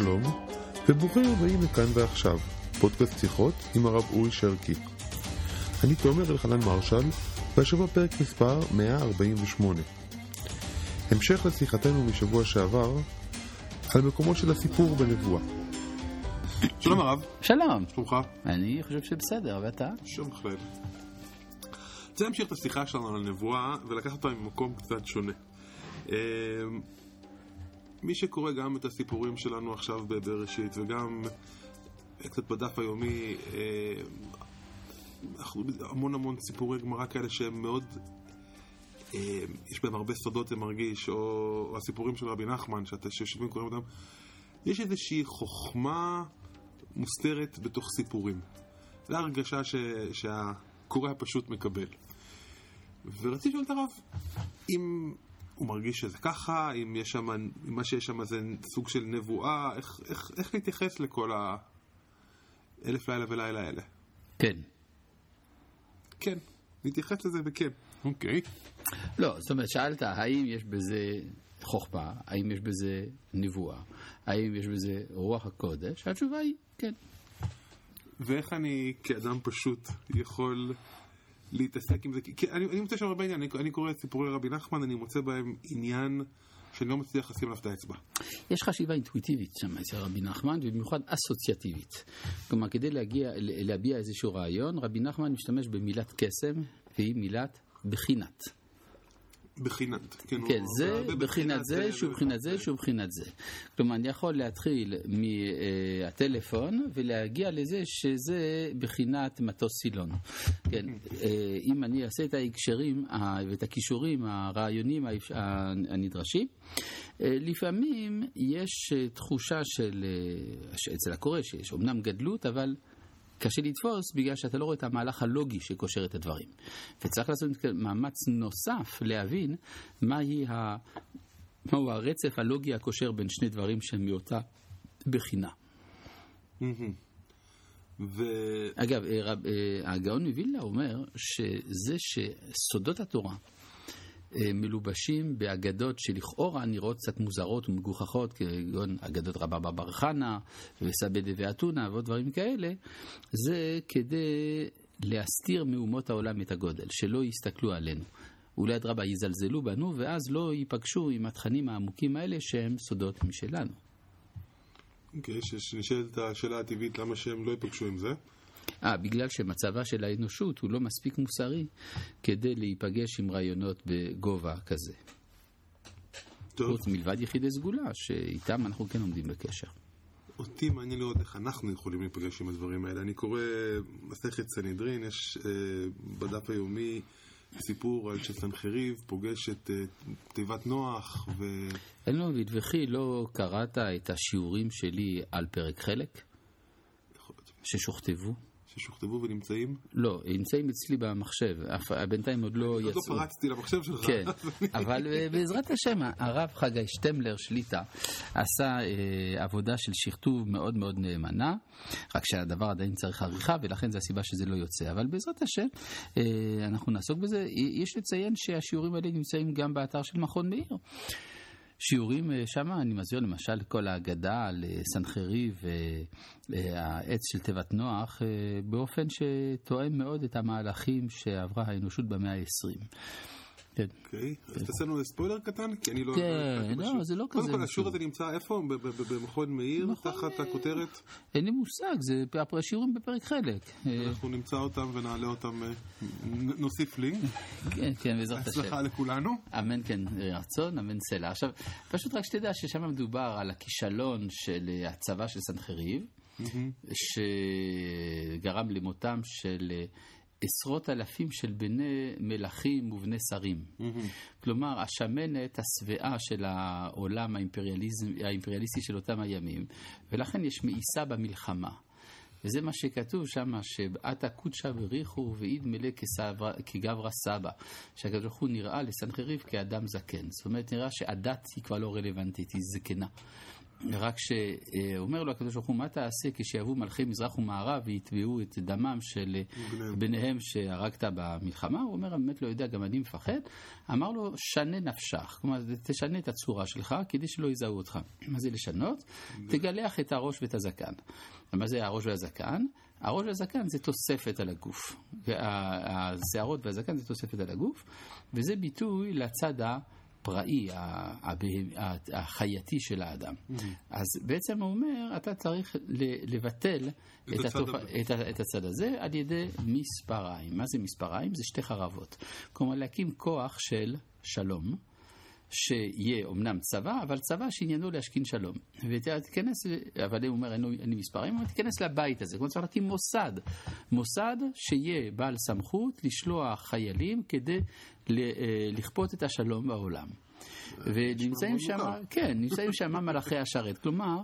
שלום, וברוכים הבאים לכאן ועכשיו, פודקאסט שיחות עם הרב אורי שרקי. אני תומר אלחנן מרשל, והשבוע פרק מספר 148. המשך לשיחתנו משבוע שעבר על מקומו של הסיפור בנבואה. שלום הרב. שלום. שלומך? אני חושב שבסדר, ואתה? שום בהחלט. אני רוצה להמשיך את השיחה שלנו על הנבואה ולקחת אותה ממקום קצת שונה. מי שקורא גם את הסיפורים שלנו עכשיו בבראשית וגם קצת בדף היומי, אנחנו המון המון סיפורי גמרא כאלה שהם מאוד, אמ, יש בהם הרבה סודות זה מרגיש, או, הסיפורים של רבי נחמן, שאתה שיושבים וקוראים אותם, יש איזושהי חוכמה מוסתרת בתוך סיפורים. זו הרגשה ש, שהקורא הפשוט מקבל. ורציתי לשאול את הרב, אם הוא מרגיש שזה ככה, אם יש שם, אם מה שיש שם זה סוג של נבואה, איך, איך, איך להתייחס לכל האלף לילה ולילה האלה? כן. כן, להתייחס לזה בכן. אוקיי. לא, זאת אומרת, שאלת האם יש בזה חוכמה, האם יש בזה נבואה, האם יש בזה רוח הקודש, התשובה היא כן. ואיך אני כאדם פשוט יכול להתעסק עם זה? כי אני, אני מוצא שם הרבה עניין, אני, אני קורא את סיפורי רבי נחמן, אני מוצא בהם עניין שאני לא מצליח לשים עליו את האצבע. יש חשיבה אינטואיטיבית שם אצל רבי נחמן, ובמיוחד אסוציאטיבית. כלומר, כדי להגיע, להביע איזשהו רעיון, רבי נחמן משתמש במילת קסם, והיא מילת בחינת. בחינת. כן, כן זה בחינת זה, שהוא בחינת זה, שהוא בחינת זה. כלומר, אני יכול להתחיל מהטלפון ולהגיע לזה שזה בחינת מטוס סילון. כן, אה, אם אני אעשה את ההקשרים ואת הכישורים הרעיונים הנדרשים, אה, לפעמים יש תחושה של, אה, אצל הקורא שיש אומנם גדלות, אבל... קשה לתפוס בגלל שאתה לא רואה את המהלך הלוגי שקושר את הדברים. וצריך לעשות מאמץ נוסף להבין מהי ה... מהו הרצף הלוגי הקושר בין שני דברים שהם מאותה בחינה. ו... אגב, אה, אה, הגאון מווילנה אומר שזה שסודות התורה מלובשים באגדות שלכאורה נראות קצת מוזרות ומגוחכות, כגון אגדות רבא בר חנה וסבדה ואתונה ועוד דברים כאלה, זה כדי להסתיר מאומות העולם את הגודל, שלא יסתכלו עלינו. אולי אדרבה יזלזלו בנו, ואז לא ייפגשו עם התכנים העמוקים האלה שהם סודות משלנו. אוקיי, okay, שנשאלת השאלה הטבעית למה שהם לא ייפגשו עם זה. אה, בגלל שמצבה של האנושות הוא לא מספיק מוסרי כדי להיפגש עם רעיונות בגובה כזה. טוב. חוץ מלבד יחידי סגולה, שאיתם אנחנו כן עומדים בקשר. אותי מעניין לראות איך אנחנו יכולים להיפגש עם הדברים האלה. אני קורא מסכת סנהדרין, יש אה, בדף היומי סיפור על שסנחריב פוגש את אה, תיבת נוח ו... אין לו וכי לא קראת את השיעורים שלי על פרק חלק? ששוכתבו? ששוכתבו ונמצאים? לא, נמצאים אצלי במחשב, בינתיים עוד לא יצאו. עוד לא פרצתי למחשב שלך. כן, אבל אה, בעזרת השם, הרב חגי שטמלר שליטה עשה אה, עבודה של שכתוב מאוד מאוד נאמנה, רק שהדבר עדיין צריך עריכה, ולכן זו הסיבה שזה לא יוצא. אבל בעזרת השם, אה, אנחנו נעסוק בזה. יש לציין שהשיעורים האלה נמצאים גם באתר של מכון מאיר. שיעורים אה, שם, אני מזכיר למשל כל ההגדה על אה, סנחריב והעץ אה, של תיבת נוח, באופן שתואם מאוד את המהלכים שעברה האנושות במאה ה-20. כן. אוקיי, אז תעשה לנו ספוילר קטן, כי אני לא... כן, לא, זה לא כזה... קודם כל, השיעור הזה נמצא איפה? במכון מאיר, תחת הכותרת? אין לי מושג, זה השיעורים בפרק חלק. אנחנו נמצא אותם ונעלה אותם, נוסיף לינק. כן, כן, בעזרת השם. הצלחה לכולנו. אמן כן, רצון, אמן סלע. עכשיו, פשוט רק שתדע ששם מדובר על הכישלון של הצבא של סנחריב, שגרם למותם של... עשרות אלפים של בני מלכים ובני שרים. Mm-hmm. כלומר, השמנת השבעה של העולם האימפריאליסטי של אותם הימים, ולכן יש מאיסה במלחמה. וזה מה שכתוב שם, שבעתה קודשא בריחו ואיד מלא כגברא סבא, שהקדוש ברוך הוא נראה לסנחריב כאדם זקן. זאת אומרת, נראה שהדת היא כבר לא רלוונטית, היא זקנה. רק שאומר לו הקדוש ברוך הוא, מה תעשה כשיבואו מלכי מזרח ומערב ויתבעו את דמם של בניהם. שהרגת במלחמה? הוא אומר, באמת לא יודע, גם אני מפחד. אמר לו, שנה נפשך, כלומר, תשנה את הצורה שלך כדי שלא יזהו אותך. מה זה לשנות? תגלח את הראש ואת הזקן. מה זה הראש והזקן? הראש והזקן זה תוספת על הגוף. השערות והזקן זה תוספת על הגוף, וזה ביטוי לצד ה- הבהמ- ה- החייתי של האדם. אז בעצם הוא אומר, אתה צריך לבטל את את, הצד התופ... את, את הצד הזה על ידי מספריים. מה זה מספריים? זה שתי חרבות. כלומר, להקים כוח של שלום. שיהיה אומנם צבא, אבל צבא שעניינו להשכין שלום. ותיכנס, אבל הוא אומר, אין לי- מספרים, אבל תיכנס לבית הזה. כלומר, צריך להקים מוסד. מוסד שיהיה בעל סמכות לשלוח חיילים כדי אה, לכפות את השלום בעולם. ונמצאים שם. כן, נמצאים שם מלאכי השרת. כלומר,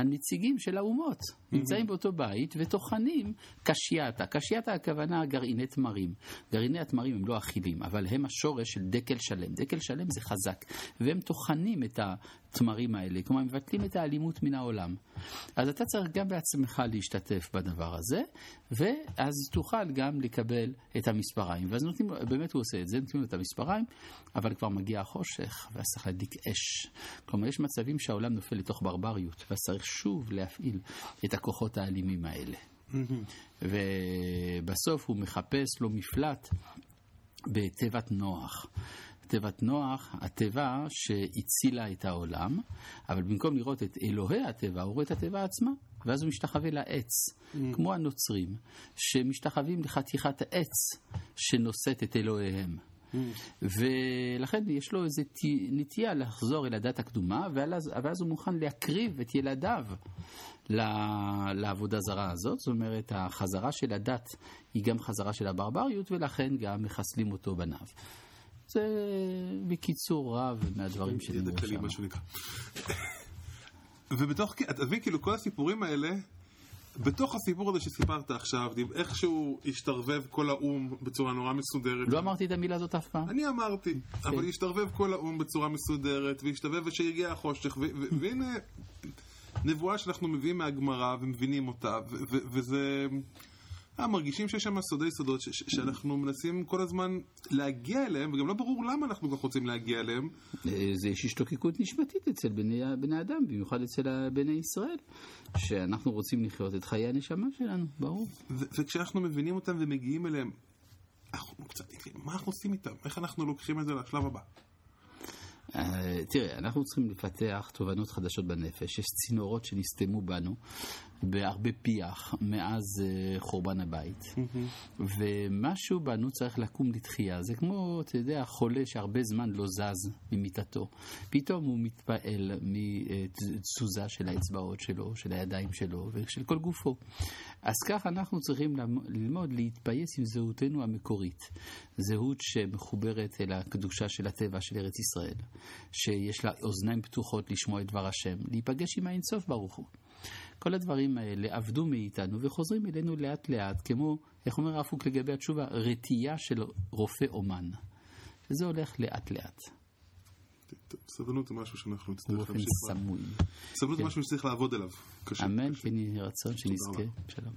הנציגים של האומות נמצאים באותו בית וטוחנים קשייתה. קשייתה הכוונה גרעיני תמרים. גרעיני התמרים הם לא אכילים, אבל הם השורש של דקל שלם. דקל שלם זה חזק, והם טוחנים את התמרים האלה, כלומר, הם מבטלים את האלימות מן העולם. אז אתה צריך גם בעצמך להשתתף בדבר הזה, ואז תוכל גם לקבל את המספריים. ואז נותנים לו, באמת הוא עושה את זה, נותנים לו את המספריים, אבל כבר מגיע החושך, ואז צריך להדליק אש. כלומר, יש מצבים שהעולם נופל לתוך ברבריות, ואז צריך שוב להפעיל את הכוחות האלימים האלה. ובסוף הוא מחפש לו מפלט בתיבת נוח. תיבת נוח, התיבה שהצילה את העולם, אבל במקום לראות את אלוהי התיבה, הוא רואה את התיבה עצמה, ואז הוא משתחווה לעץ, כמו הנוצרים, שמשתחווים לחתיכת עץ שנושאת את אלוהיהם. ולכן יש לו איזו נטייה לחזור אל הדת הקדומה, ואז, ואז הוא מוכן להקריב את ילדיו לעבודה זרה הזאת. זאת אומרת, החזרה של הדת היא גם חזרה של הברבריות, ולכן גם מחסלים אותו בניו. זה בקיצור רב מהדברים שנאמרו כללי, שם. ובתוך, אתה מבין, כאילו כל הסיפורים האלה, בתוך הסיפור הזה שסיפרת עכשיו, איכשהו השתרבב כל האו"ם בצורה נורא מסודרת. לא אמרתי את המילה הזאת אף פעם. אני אמרתי, אבל השתרבב כל האו"ם בצורה מסודרת, והשתרבב ושהגיע החושך, והנה נבואה שאנחנו מביאים מהגמרא ומבינים אותה, וזה... אה, מרגישים שיש שם סודי סודות ש- ש- שאנחנו מנסים כל הזמן להגיע אליהם, וגם לא ברור למה אנחנו כך רוצים להגיע אליהם. אה, זה יש השתוקקות נשמתית אצל בני, בני אדם, במיוחד אצל בני ישראל, שאנחנו רוצים לחיות את חיי הנשמה שלנו, ברור. ו- וכשאנחנו מבינים אותם ומגיעים אליהם, אנחנו קצת, מה אנחנו עושים איתם? איך אנחנו לוקחים את זה לשלב הבא? אה, תראה, אנחנו צריכים לפתח תובנות חדשות בנפש. יש צינורות שנסתמו בנו בהרבה פיח מאז אה, חורבן הבית. ומשהו בנו צריך לקום לתחייה. זה כמו, אתה יודע, חולה שהרבה זמן לא זז ממיטתו. פתאום הוא מתפעל מתזוזה של האצבעות שלו, של הידיים שלו ושל כל גופו. אז כך אנחנו צריכים למ- ללמוד להתפייס עם זהותנו המקורית. זהות שמחוברת אל הקדושה של הטבע של ארץ ישראל, שיש לה אוזניים פתוחות לשמוע את דבר השם, להיפגש עם האינסוף ברוך הוא. כל הדברים האלה עבדו מאיתנו וחוזרים אלינו לאט לאט, כמו, איך אומר הרב קוק לגבי התשובה, רתיעה של רופא אומן. וזה הולך לאט לאט, סבלנות זה משהו שאנחנו נצטרך באופן להמשיך. בה. סמוי. סבלנות זה משהו שצריך לעבוד עליו. אמן. כן יהי רצון שנזכה. שלום.